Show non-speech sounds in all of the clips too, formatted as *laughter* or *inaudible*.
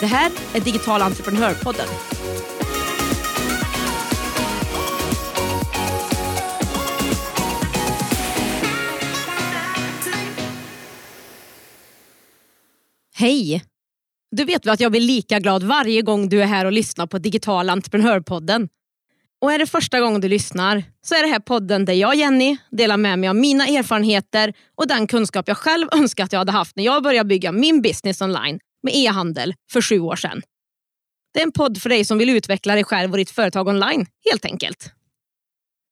Det här är Digital entreprenörpodden. Hej! Du vet väl att jag blir lika glad varje gång du är här och lyssnar på Digital entreprenörpodden. Och är det första gången du lyssnar så är det här podden där jag, Jenny, delar med mig av mina erfarenheter och den kunskap jag själv *laughs* önskar att jag hade haft när jag började bygga min business online med e-handel för sju år sedan. Det är en podd för dig som vill utveckla dig själv och ditt företag online, helt enkelt.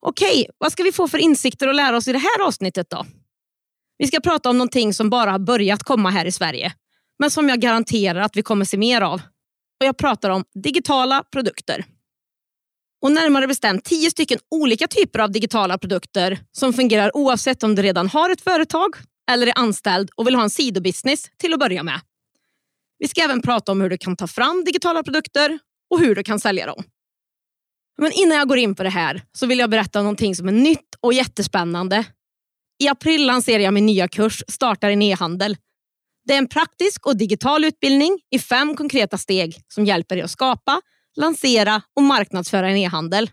Okej, vad ska vi få för insikter och lära oss i det här avsnittet då? Vi ska prata om någonting som bara har börjat komma här i Sverige, men som jag garanterar att vi kommer se mer av. Och Jag pratar om digitala produkter. Och närmare bestämt tio stycken olika typer av digitala produkter som fungerar oavsett om du redan har ett företag eller är anställd och vill ha en sidobusiness till att börja med. Vi ska även prata om hur du kan ta fram digitala produkter och hur du kan sälja dem. Men innan jag går in på det här så vill jag berätta om någonting som är nytt och jättespännande. I april lanserar jag min nya kurs Starta din e-handel. Det är en praktisk och digital utbildning i fem konkreta steg som hjälper dig att skapa, lansera och marknadsföra en e-handel.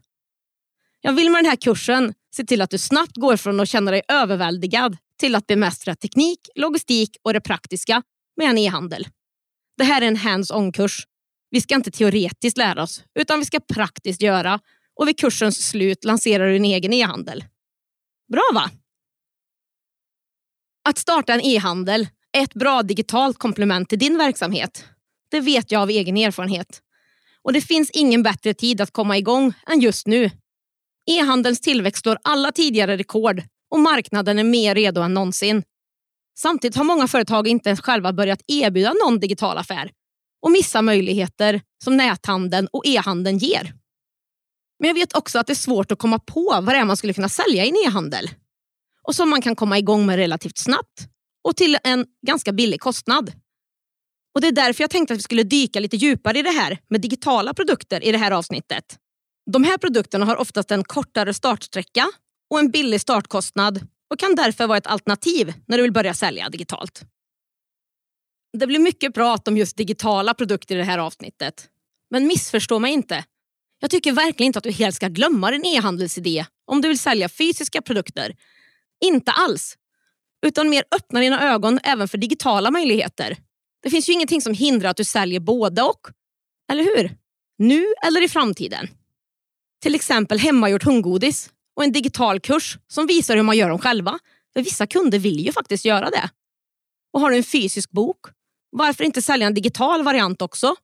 Jag vill med den här kursen se till att du snabbt går från att känna dig överväldigad till att bemästra teknik, logistik och det praktiska med en e-handel. Det här är en hands-on-kurs. Vi ska inte teoretiskt lära oss, utan vi ska praktiskt göra och vid kursens slut lanserar du din egen e-handel. Bra va? Att starta en e-handel är ett bra digitalt komplement till din verksamhet. Det vet jag av egen erfarenhet. Och det finns ingen bättre tid att komma igång än just nu. E-handelns tillväxt slår alla tidigare rekord och marknaden är mer redo än någonsin. Samtidigt har många företag inte ens själva börjat erbjuda någon digital affär och missar möjligheter som näthandeln och e-handeln ger. Men jag vet också att det är svårt att komma på vad det är man skulle kunna sälja i en e-handel och som man kan komma igång med relativt snabbt och till en ganska billig kostnad. Och Det är därför jag tänkte att vi skulle dyka lite djupare i det här med digitala produkter i det här avsnittet. De här produkterna har oftast en kortare startsträcka och en billig startkostnad och kan därför vara ett alternativ när du vill börja sälja digitalt. Det blir mycket prat om just digitala produkter i det här avsnittet. Men missförstå mig inte. Jag tycker verkligen inte att du helt ska glömma din e-handelsidé om du vill sälja fysiska produkter. Inte alls. Utan mer öppna dina ögon även för digitala möjligheter. Det finns ju ingenting som hindrar att du säljer både och. Eller hur? Nu eller i framtiden. Till exempel hemmagjort hundgodis och en digital kurs som visar hur man gör dem själva. För vissa kunder vill ju faktiskt göra det. Och har du en fysisk bok, varför inte sälja en digital variant också?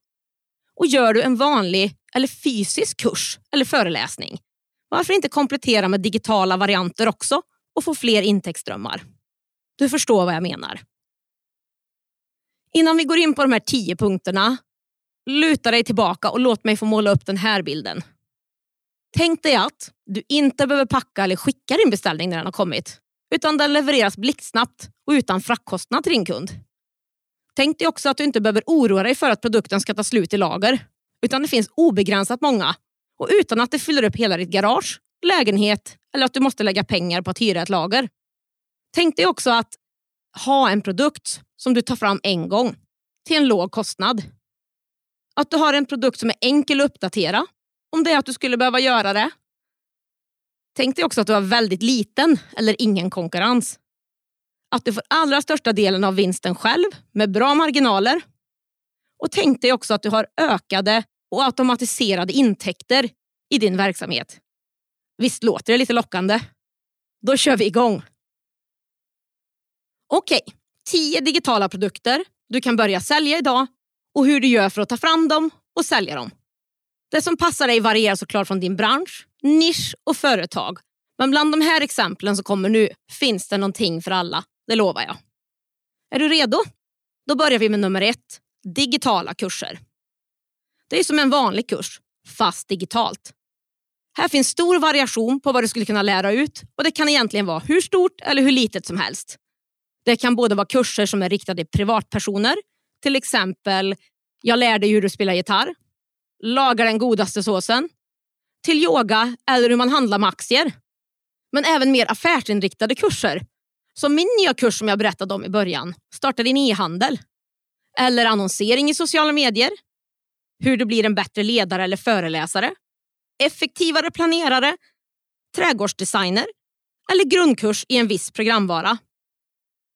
Och gör du en vanlig eller fysisk kurs eller föreläsning, varför inte komplettera med digitala varianter också och få fler intäktsströmmar? Du förstår vad jag menar. Innan vi går in på de här tio punkterna, luta dig tillbaka och låt mig få måla upp den här bilden. Tänk dig att du inte behöver packa eller skicka din beställning när den har kommit, utan den levereras blixtsnabbt och utan fraktkostnad till din kund. Tänk dig också att du inte behöver oroa dig för att produkten ska ta slut i lager, utan det finns obegränsat många och utan att det fyller upp hela ditt garage, lägenhet eller att du måste lägga pengar på att hyra ett lager. Tänk dig också att ha en produkt som du tar fram en gång till en låg kostnad. Att du har en produkt som är enkel att uppdatera om det är att du skulle behöva göra det. Tänk dig också att du har väldigt liten eller ingen konkurrens. Att du får allra största delen av vinsten själv med bra marginaler. Och tänk dig också att du har ökade och automatiserade intäkter i din verksamhet. Visst låter det lite lockande? Då kör vi igång. Okej, okay. 10 digitala produkter du kan börja sälja idag och hur du gör för att ta fram dem och sälja dem. Det som passar dig varierar såklart från din bransch, nisch och företag. Men bland de här exemplen som kommer nu finns det någonting för alla, det lovar jag. Är du redo? Då börjar vi med nummer ett, digitala kurser. Det är som en vanlig kurs, fast digitalt. Här finns stor variation på vad du skulle kunna lära ut och det kan egentligen vara hur stort eller hur litet som helst. Det kan både vara kurser som är riktade till privatpersoner, till exempel “Jag lär dig hur du spelar gitarr”, “Laga den godaste såsen”, till yoga eller hur man handlar med aktier. Men även mer affärsinriktade kurser. Som min nya kurs som jag berättade om i början, Starta din e-handel. Eller annonsering i sociala medier. Hur du blir en bättre ledare eller föreläsare. Effektivare planerare. Trädgårdsdesigner. Eller grundkurs i en viss programvara.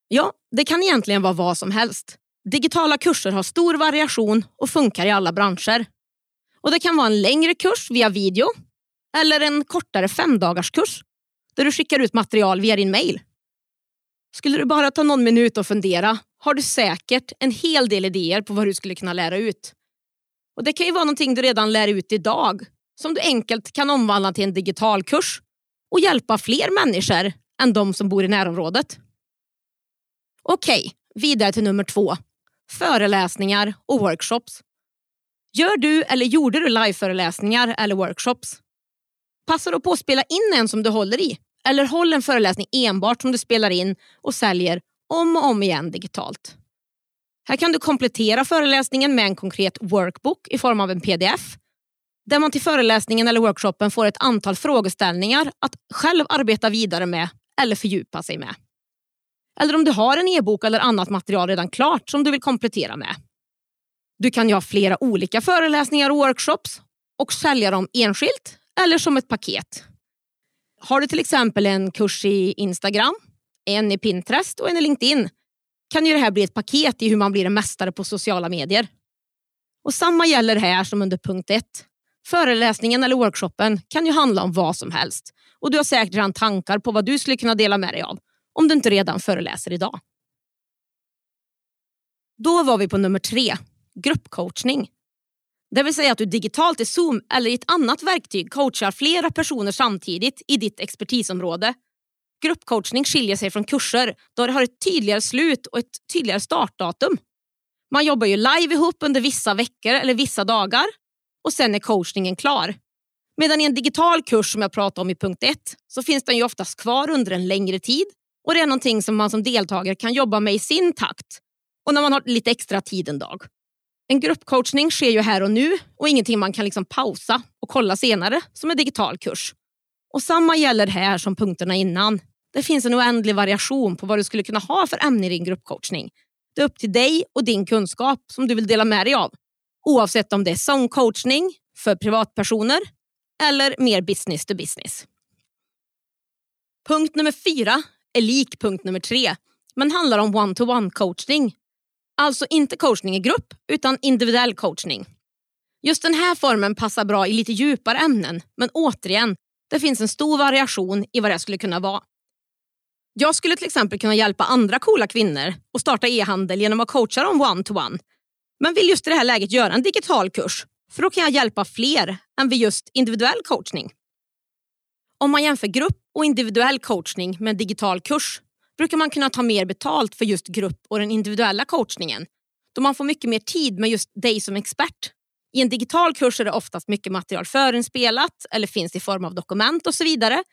Ja, det kan egentligen vara vad som helst. Digitala kurser har stor variation och funkar i alla branscher. Och Det kan vara en längre kurs via video eller en kortare femdagarskurs där du skickar ut material via din mail. Skulle du bara ta någon minut och fundera har du säkert en hel del idéer på vad du skulle kunna lära ut. Och Det kan ju vara någonting du redan lär ut idag som du enkelt kan omvandla till en digital kurs och hjälpa fler människor än de som bor i närområdet. Okej, vidare till nummer två. Föreläsningar och workshops. Gör du eller gjorde du liveföreläsningar eller workshops? Passa då på att spela in en som du håller i eller håll en föreläsning enbart som du spelar in och säljer om och om igen digitalt. Här kan du komplettera föreläsningen med en konkret workbook i form av en pdf där man till föreläsningen eller workshopen får ett antal frågeställningar att själv arbeta vidare med eller fördjupa sig med. Eller om du har en e-bok eller annat material redan klart som du vill komplettera med. Du kan ju ha flera olika föreläsningar och workshops och sälja dem enskilt eller som ett paket. Har du till exempel en kurs i Instagram, en i Pinterest och en i LinkedIn kan ju det här bli ett paket i hur man blir en mästare på sociala medier. Och Samma gäller här som under punkt 1. Föreläsningen eller workshopen kan ju handla om vad som helst och du har säkert redan tankar på vad du skulle kunna dela med dig av om du inte redan föreläser idag. Då var vi på nummer tre, gruppcoachning. Det vill säga att du digitalt i Zoom eller i ett annat verktyg coachar flera personer samtidigt i ditt expertisområde. Gruppcoachning skiljer sig från kurser då det har ett tydligare slut och ett tydligare startdatum. Man jobbar ju live ihop under vissa veckor eller vissa dagar och sen är coachningen klar. Medan i en digital kurs som jag pratade om i punkt 1 så finns den ju oftast kvar under en längre tid och det är någonting som man som deltagare kan jobba med i sin takt och när man har lite extra tid en dag. En gruppcoachning sker ju här och nu och ingenting man kan liksom pausa och kolla senare som en digital kurs. Och Samma gäller här som punkterna innan. Det finns en oändlig variation på vad du skulle kunna ha för ämne i din gruppcoachning. Det är upp till dig och din kunskap som du vill dela med dig av. Oavsett om det är sångcoachning för privatpersoner eller mer business to business. Punkt nummer fyra är lik punkt nummer tre men handlar om one-to-one coachning Alltså inte coachning i grupp, utan individuell coachning. Just den här formen passar bra i lite djupare ämnen, men återigen, det finns en stor variation i vad det skulle kunna vara. Jag skulle till exempel kunna hjälpa andra coola kvinnor att starta e-handel genom att coacha dem one-to-one. Men vill just i det här läget göra en digital kurs, för då kan jag hjälpa fler än vid just individuell coachning. Om man jämför grupp och individuell coachning med en digital kurs brukar man kunna ta mer betalt för just grupp och den individuella coachningen då man får mycket mer tid med just dig som expert. I en digital kurs är det oftast mycket material förinspelat eller finns i form av dokument och så vidare.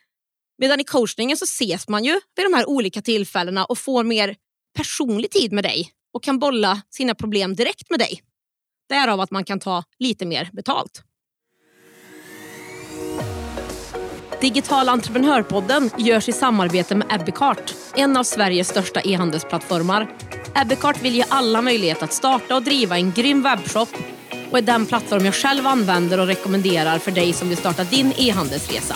Medan i coachningen så ses man ju vid de här olika tillfällena och får mer personlig tid med dig och kan bolla sina problem direkt med dig. Därav att man kan ta lite mer betalt. Digital entreprenörpodden görs i samarbete med Ebbecart, en av Sveriges största e-handelsplattformar. Ebbecart vill ge alla möjlighet att starta och driva en grym webbshop och är den plattform jag själv använder och rekommenderar för dig som vill starta din e-handelsresa.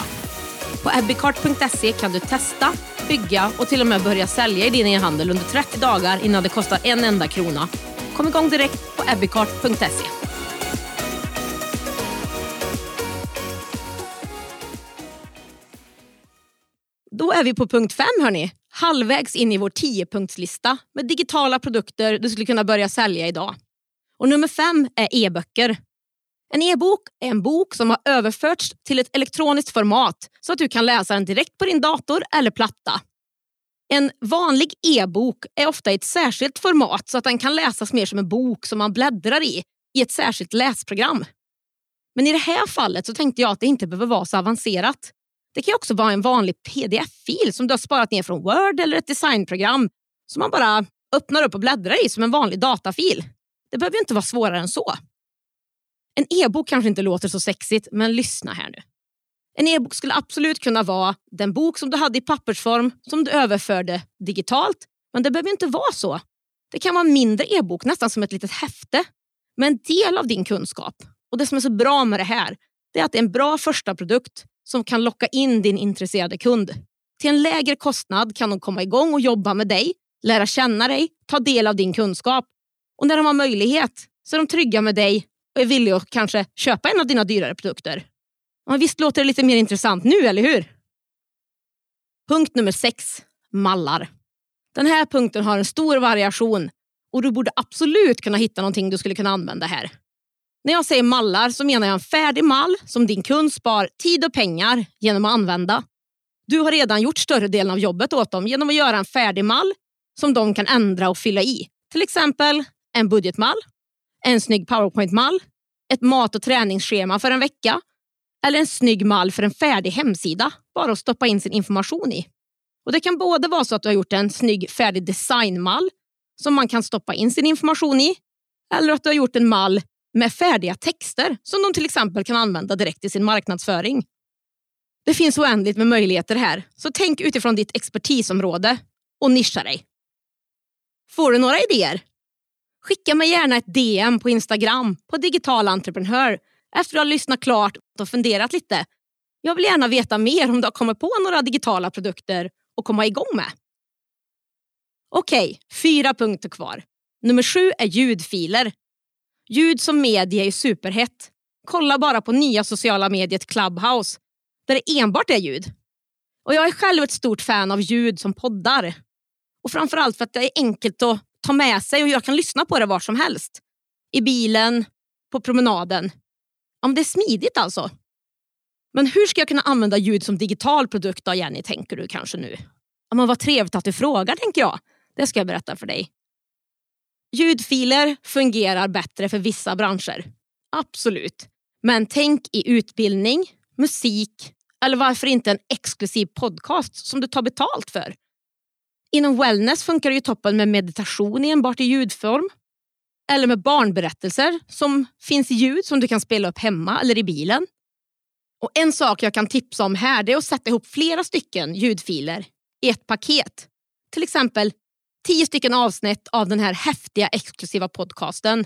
På ebbecart.se kan du testa, bygga och till och med börja sälja i din e-handel under 30 dagar innan det kostar en enda krona. Kom igång direkt på ebbecart.se. Då är vi på punkt fem hörni. Halvvägs in i vår 10-punktslista med digitala produkter du skulle kunna börja sälja idag. Och nummer fem är e-böcker. En e-bok är en bok som har överförts till ett elektroniskt format så att du kan läsa den direkt på din dator eller platta. En vanlig e-bok är ofta i ett särskilt format så att den kan läsas mer som en bok som man bläddrar i, i ett särskilt läsprogram. Men i det här fallet så tänkte jag att det inte behöver vara så avancerat. Det kan också vara en vanlig pdf-fil som du har sparat ner från Word eller ett designprogram som man bara öppnar upp och bläddrar i som en vanlig datafil. Det behöver inte vara svårare än så. En e-bok kanske inte låter så sexigt, men lyssna här nu. En e-bok skulle absolut kunna vara den bok som du hade i pappersform som du överförde digitalt. Men det behöver inte vara så. Det kan vara en mindre e-bok, nästan som ett litet häfte. Med en del av din kunskap. Och Det som är så bra med det här det är att det är en bra första produkt som kan locka in din intresserade kund. Till en lägre kostnad kan de komma igång och jobba med dig, lära känna dig, ta del av din kunskap. Och när de har möjlighet så är de trygga med dig och är villiga att kanske köpa en av dina dyrare produkter. Men visst låter det lite mer intressant nu, eller hur? Punkt nummer sex, mallar. Den här punkten har en stor variation och du borde absolut kunna hitta någonting du skulle kunna använda här. När jag säger mallar så menar jag en färdig mall som din kund spar tid och pengar genom att använda. Du har redan gjort större delen av jobbet åt dem genom att göra en färdig mall som de kan ändra och fylla i. Till exempel en budgetmall, en snygg Powerpointmall, ett mat och träningsschema för en vecka eller en snygg mall för en färdig hemsida bara att stoppa in sin information i. Och Det kan både vara så att du har gjort en snygg färdig designmall som man kan stoppa in sin information i eller att du har gjort en mall med färdiga texter som de till exempel kan använda direkt i sin marknadsföring. Det finns oändligt med möjligheter här, så tänk utifrån ditt expertisområde och nischa dig. Får du några idéer? Skicka mig gärna ett DM på Instagram på digital entreprenör efter att ha lyssnat klart och funderat lite. Jag vill gärna veta mer om du har kommit på några digitala produkter att komma igång med. Okej, fyra punkter kvar. Nummer sju är ljudfiler. Ljud som media är superhett. Kolla bara på nya sociala mediet Clubhouse där det enbart är ljud. Och Jag är själv ett stort fan av ljud som poddar. Och Framförallt för att det är enkelt att ta med sig och jag kan lyssna på det var som helst. I bilen, på promenaden. Ja, det är smidigt alltså. Men hur ska jag kunna använda ljud som digital produkt då Jenny, tänker du kanske nu? Ja, men vad trevligt att du frågar, tänker jag. Det ska jag berätta för dig. Ljudfiler fungerar bättre för vissa branscher. Absolut. Men tänk i utbildning, musik eller varför inte en exklusiv podcast som du tar betalt för. Inom wellness funkar det ju toppen med meditation enbart i ljudform. Eller med barnberättelser som finns i ljud som du kan spela upp hemma eller i bilen. Och En sak jag kan tipsa om här är att sätta ihop flera stycken ljudfiler i ett paket. Till exempel tio stycken avsnitt av den här häftiga exklusiva podcasten.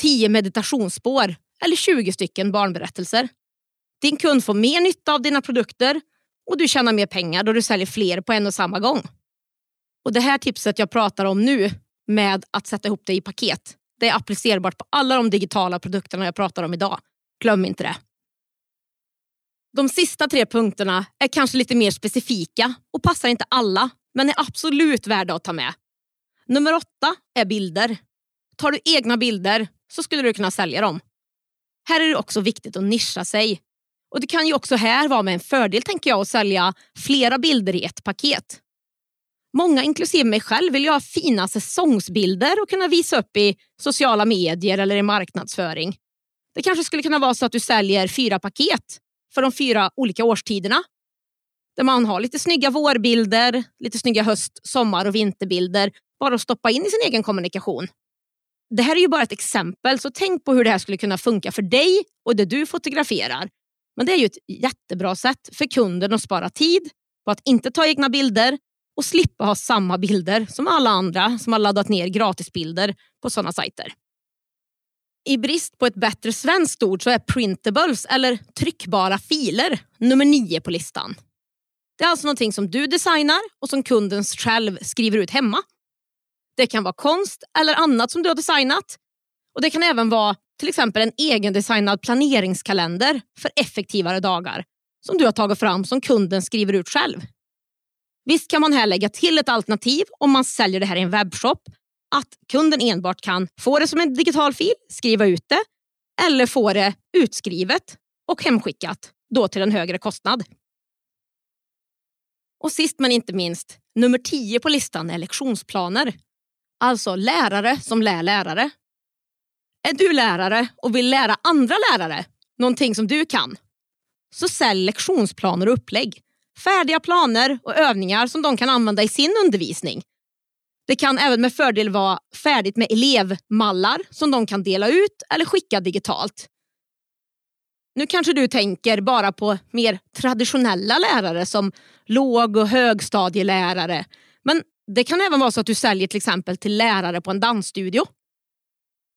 Tio meditationsspår eller 20 stycken barnberättelser. Din kund får mer nytta av dina produkter och du tjänar mer pengar då du säljer fler på en och samma gång. Och Det här tipset jag pratar om nu med att sätta ihop det i paket, det är applicerbart på alla de digitala produkterna jag pratar om idag. Glöm inte det. De sista tre punkterna är kanske lite mer specifika och passar inte alla, men är absolut värda att ta med. Nummer åtta är bilder. Tar du egna bilder så skulle du kunna sälja dem. Här är det också viktigt att nischa sig. Och Det kan ju också här vara med en fördel tänker jag att sälja flera bilder i ett paket. Många, inklusive mig själv, vill ju ha fina säsongsbilder och kunna visa upp i sociala medier eller i marknadsföring. Det kanske skulle kunna vara så att du säljer fyra paket för de fyra olika årstiderna. Där man har lite snygga vårbilder, lite snygga höst-, sommar och vinterbilder bara att stoppa in i sin egen kommunikation. Det här är ju bara ett exempel, så tänk på hur det här skulle kunna funka för dig och det du fotograferar. Men det är ju ett jättebra sätt för kunden att spara tid på att inte ta egna bilder och slippa ha samma bilder som alla andra som har laddat ner gratisbilder på sådana sajter. I brist på ett bättre svenskt ord så är printables, eller tryckbara filer, nummer nio på listan. Det är alltså någonting som du designar och som kunden själv skriver ut hemma. Det kan vara konst eller annat som du har designat. Och Det kan även vara till exempel en egendesignad planeringskalender för effektivare dagar som du har tagit fram som kunden skriver ut själv. Visst kan man här lägga till ett alternativ om man säljer det här i en webbshop att kunden enbart kan få det som en digital fil, skriva ut det eller få det utskrivet och hemskickat, då till en högre kostnad. Och sist men inte minst, Nummer 10 på listan är lektionsplaner. Alltså lärare som lär lärare. Är du lärare och vill lära andra lärare någonting som du kan? Så sälj lektionsplaner och upplägg. Färdiga planer och övningar som de kan använda i sin undervisning. Det kan även med fördel vara färdigt med elevmallar som de kan dela ut eller skicka digitalt. Nu kanske du tänker bara på mer traditionella lärare som låg och högstadielärare. Men det kan även vara så att du säljer till exempel till lärare på en dansstudio.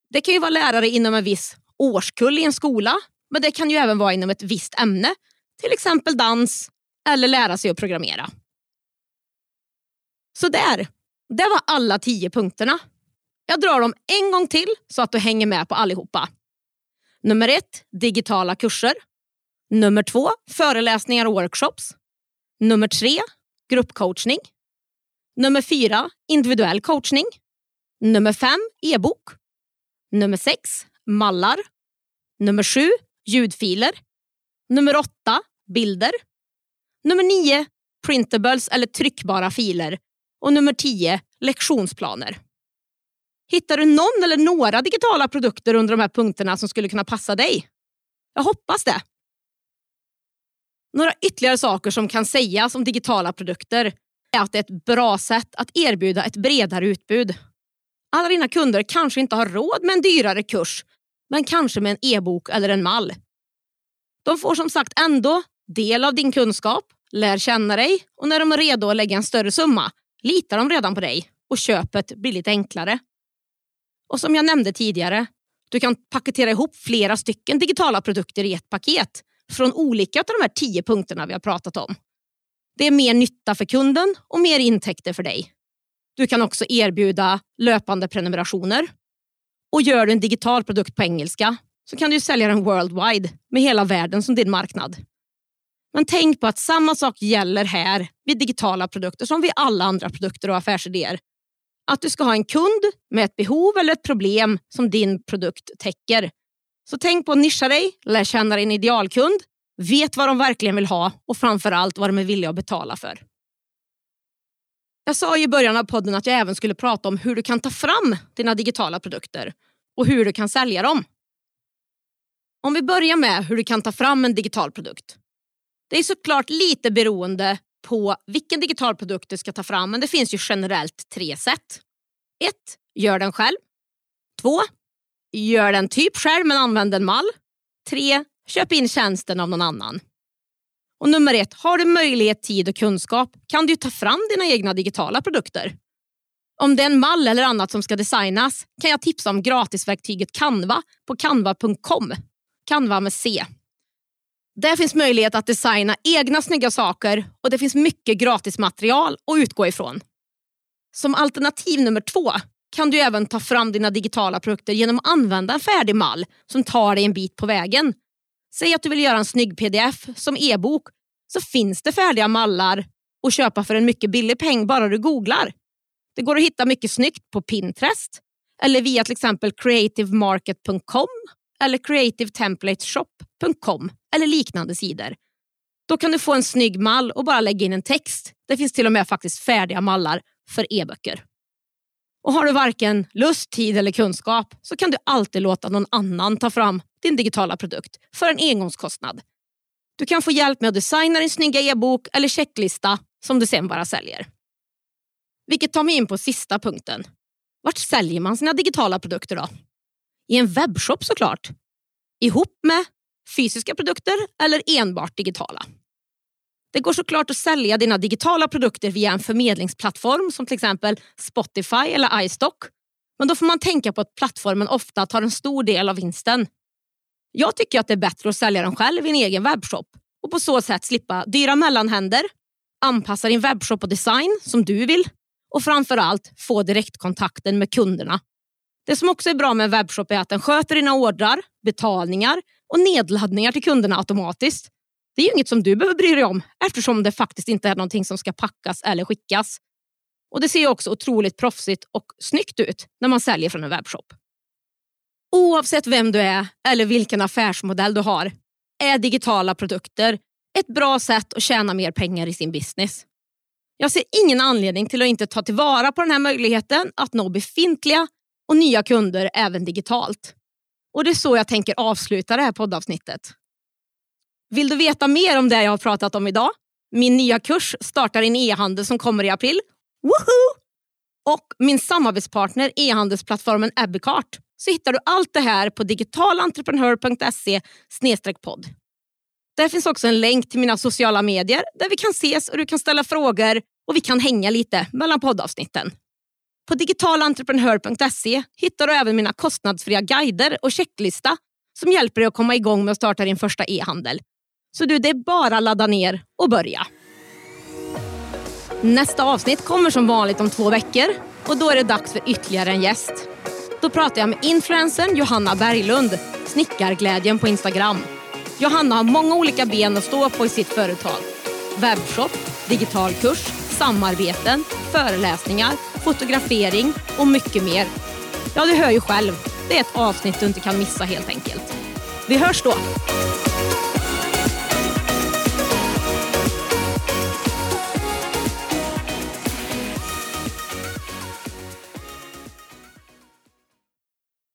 Det kan ju vara lärare inom en viss årskull i en skola, men det kan ju även vara inom ett visst ämne. Till exempel dans eller lära sig att programmera. Så där, det var alla tio punkterna. Jag drar dem en gång till så att du hänger med på allihopa. Nummer ett, digitala kurser. Nummer två, föreläsningar och workshops. Nummer tre, gruppcoachning. Nummer fyra, individuell coachning. Nummer fem, e-bok. Nummer sex, mallar. Nummer sju, ljudfiler. Nummer åtta, bilder. Nummer nio, printables eller tryckbara filer. Och nummer tio, lektionsplaner. Hittar du någon eller några digitala produkter under de här punkterna som skulle kunna passa dig? Jag hoppas det. Några ytterligare saker som kan sägas om digitala produkter är att det är ett bra sätt att erbjuda ett bredare utbud. Alla dina kunder kanske inte har råd med en dyrare kurs, men kanske med en e-bok eller en mall. De får som sagt ändå del av din kunskap, lär känna dig och när de är redo att lägga en större summa litar de redan på dig och köpet blir lite enklare. Och som jag nämnde tidigare, du kan paketera ihop flera stycken digitala produkter i ett paket från olika av de här tio punkterna vi har pratat om. Det är mer nytta för kunden och mer intäkter för dig. Du kan också erbjuda löpande prenumerationer. Och gör du en digital produkt på engelska så kan du sälja den worldwide med hela världen som din marknad. Men tänk på att samma sak gäller här vid digitala produkter som vid alla andra produkter och affärsidéer. Att du ska ha en kund med ett behov eller ett problem som din produkt täcker. Så tänk på att nischa dig, lär känna din idealkund, vet vad de verkligen vill ha och framförallt vad de är villiga att betala för. Jag sa i början av podden att jag även skulle prata om hur du kan ta fram dina digitala produkter och hur du kan sälja dem. Om vi börjar med hur du kan ta fram en digital produkt. Det är såklart lite beroende på vilken digital produkt du ska ta fram men det finns ju generellt tre sätt. 1. Gör den själv. 2. Gör den typ själv men använd en mall. 3. Köp in tjänsten av någon annan. Och nummer ett, har du möjlighet, tid och kunskap kan du ta fram dina egna digitala produkter. Om det är en mall eller annat som ska designas kan jag tipsa om gratisverktyget Canva på canva.com. Canva med C. Där finns möjlighet att designa egna snygga saker och det finns mycket gratismaterial att utgå ifrån. Som alternativ nummer två kan du även ta fram dina digitala produkter genom att använda en färdig mall som tar dig en bit på vägen. Säg att du vill göra en snygg pdf som e-bok så finns det färdiga mallar att köpa för en mycket billig peng bara du googlar. Det går att hitta mycket snyggt på Pinterest eller via till exempel creativemarket.com eller creativetemplateshop.com eller liknande sidor. Då kan du få en snygg mall och bara lägga in en text. Det finns till och med faktiskt färdiga mallar för e-böcker. Och Har du varken lust, tid eller kunskap så kan du alltid låta någon annan ta fram din digitala produkt för en engångskostnad. Du kan få hjälp med att designa din snygga e-bok eller checklista som du sen bara säljer. Vilket tar mig in på sista punkten. Vart säljer man sina digitala produkter då? I en webbshop såklart. Ihop med fysiska produkter eller enbart digitala. Det går såklart att sälja dina digitala produkter via en förmedlingsplattform som till exempel Spotify eller iStock. Men då får man tänka på att plattformen ofta tar en stor del av vinsten. Jag tycker att det är bättre att sälja den själv i en egen webbshop och på så sätt slippa dyra mellanhänder, anpassa din webbshop och design som du vill och framförallt få direktkontakten med kunderna. Det som också är bra med en webbshop är att den sköter dina ordrar, betalningar och nedladdningar till kunderna automatiskt. Det är ju inget som du behöver bry dig om eftersom det faktiskt inte är någonting som ska packas eller skickas. Och Det ser också otroligt proffsigt och snyggt ut när man säljer från en webbshop. Oavsett vem du är eller vilken affärsmodell du har är digitala produkter ett bra sätt att tjäna mer pengar i sin business. Jag ser ingen anledning till att inte ta tillvara på den här möjligheten att nå befintliga och nya kunder även digitalt. Och Det är så jag tänker avsluta det här poddavsnittet. Vill du veta mer om det jag har pratat om idag? Min nya kurs startar en e-handel som kommer i april. Woohoo! Och min samarbetspartner e-handelsplattformen Abbeycart så hittar du allt det här på digitalentreprenör.se podd. Där finns också en länk till mina sociala medier där vi kan ses och du kan ställa frågor och vi kan hänga lite mellan poddavsnitten. På digitalentreprenör.se hittar du även mina kostnadsfria guider och checklista som hjälper dig att komma igång med att starta din första e-handel. Så du, det är bara att ladda ner och börja. Nästa avsnitt kommer som vanligt om två veckor och då är det dags för ytterligare en gäst. Då pratar jag med influencern Johanna Berglund, Snickarglädjen på Instagram. Johanna har många olika ben att stå på i sitt företag. Webbshop, digital kurs, samarbeten, föreläsningar, fotografering och mycket mer. Ja, du hör ju själv. Det är ett avsnitt du inte kan missa helt enkelt. Vi hörs då!